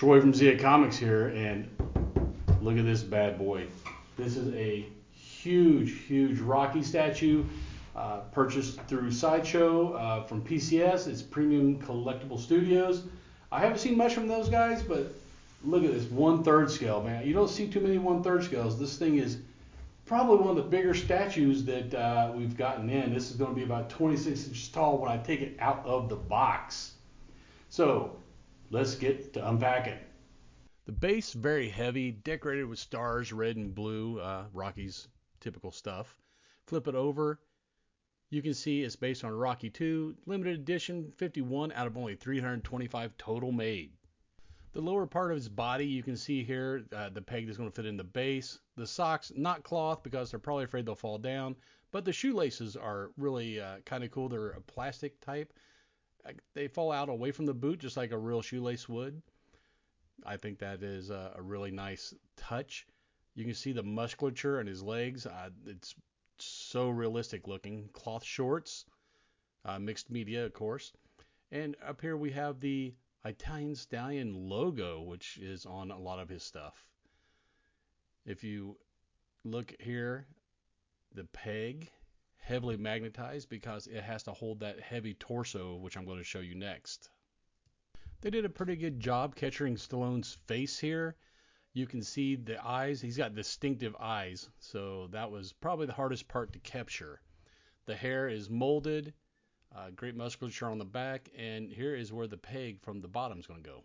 Troy from Zia Comics here, and look at this bad boy. This is a huge, huge Rocky statue uh, purchased through Sideshow uh, from PCS. It's Premium Collectible Studios. I haven't seen much from those guys, but look at this one third scale, man. You don't see too many one third scales. This thing is probably one of the bigger statues that uh, we've gotten in. This is going to be about 26 inches tall when I take it out of the box. So let's get to unpacking. The base very heavy, decorated with stars, red and blue, uh, Rocky's typical stuff. Flip it over. You can see it's based on Rocky 2, limited edition, 51 out of only 325 total made. The lower part of his body, you can see here, uh, the peg is going to fit in the base. The socks, not cloth because they're probably afraid they'll fall down, but the shoelaces are really uh, kind of cool. They're a plastic type. They fall out away from the boot just like a real shoelace would. I think that is a, a really nice touch. You can see the musculature in his legs. Uh, it's so realistic looking. Cloth shorts, uh, mixed media, of course. And up here we have the Italian Stallion logo, which is on a lot of his stuff. If you look here, the peg heavily magnetized because it has to hold that heavy torso, which I'm going to show you next. They did a pretty good job capturing Stallone's face here. You can see the eyes. He's got distinctive eyes, so that was probably the hardest part to capture. The hair is molded uh, great musculature on the back, and here is where the peg from the bottom is going to go.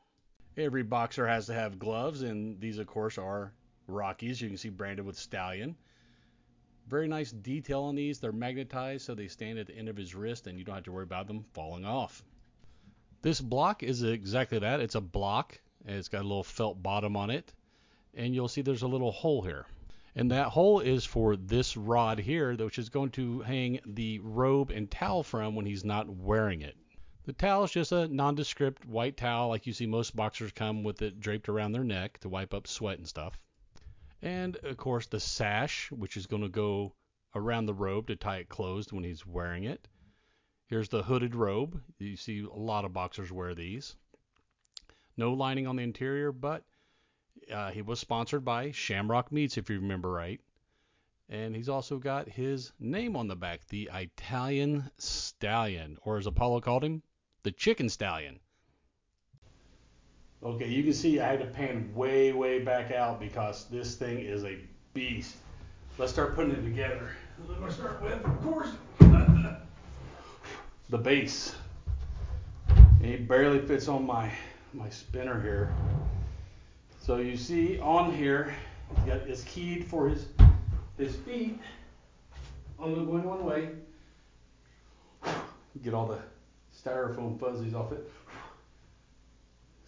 Every boxer has to have gloves, and these, of course, are Rockies. You can see branded with Stallion. Very nice detail on these. They're magnetized, so they stand at the end of his wrist, and you don't have to worry about them falling off. This block is exactly that. It's a block, it's got a little felt bottom on it, and you'll see there's a little hole here. And that hole is for this rod here, which is going to hang the robe and towel from when he's not wearing it. The towel is just a nondescript white towel, like you see most boxers come with it draped around their neck to wipe up sweat and stuff. And of course, the sash, which is going to go around the robe to tie it closed when he's wearing it. Here's the hooded robe. You see a lot of boxers wear these. No lining on the interior, but uh, he was sponsored by Shamrock Meats, if you remember right. And he's also got his name on the back, the Italian Stallion, or as Apollo called him, the Chicken Stallion. Okay, you can see I had to pan way, way back out because this thing is a beast. Let's start putting it together. I'm going to start with, of course, the base. And it barely fits on my my spinner here. So you see on here, he's got his keyed for his his feet. Only going one way. Get all the styrofoam fuzzies off it.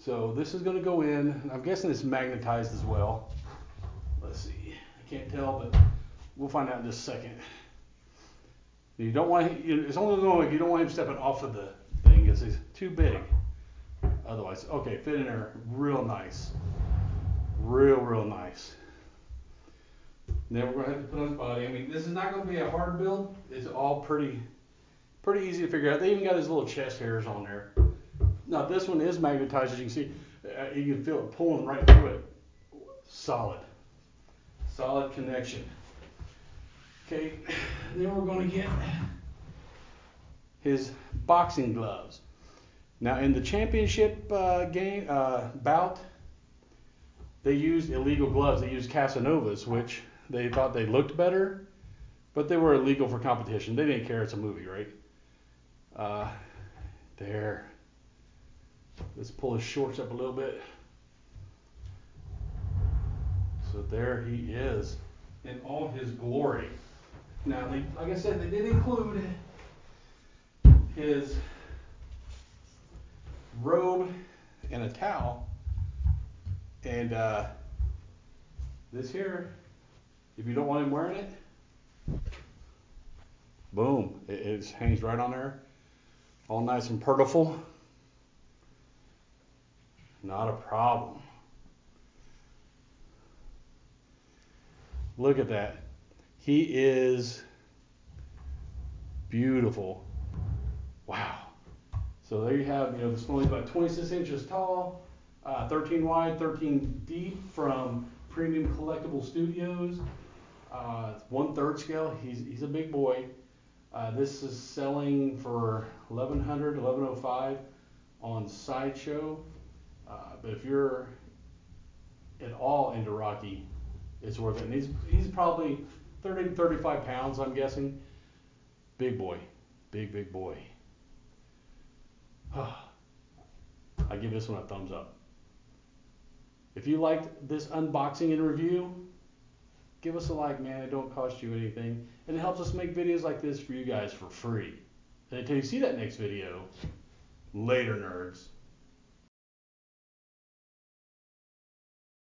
So this is going to go in. I'm guessing it's magnetized as well. Let's see. I can't tell, but we'll find out in just a second. You don't want it's only going you don't want him stepping off of the thing because it's too big. Otherwise, okay, fit in there real nice. Real, real nice. Then we're going to have to put on his body. I mean, this is not going to be a hard build. It's all pretty, pretty easy to figure out. They even got his little chest hairs on there. Now this one is magnetized, as you can see. Uh, you can feel it pulling right through it. Solid, solid connection. Okay, then we're going to get his boxing gloves. Now in the championship uh, game uh, bout, they used illegal gloves. They used Casanovas, which they thought they looked better, but they were illegal for competition. They didn't care. It's a movie, right? Uh, there. Let's pull his shorts up a little bit. So there he is in all his glory. Now, they, like I said, they did include his robe and a towel and uh, this here, if you don't want him wearing it, boom, it, it hangs right on there, all nice and purtiful. Not a problem. Look at that. He is beautiful. Wow. So there you have, you know, this one is about 26 inches tall. uh, 13 wide, 13 deep from Premium Collectible Studios. Uh, one third scale. He's he's a big boy. Uh, this is selling for 1100, 1105 on Sideshow. If you're at all into Rocky, it's worth it. And he's he's probably 30 to 35 pounds, I'm guessing. Big boy, big big boy. Ah. I give this one a thumbs up. If you liked this unboxing and review, give us a like, man. It don't cost you anything, and it helps us make videos like this for you guys for free. And until you see that next video, later, nerds.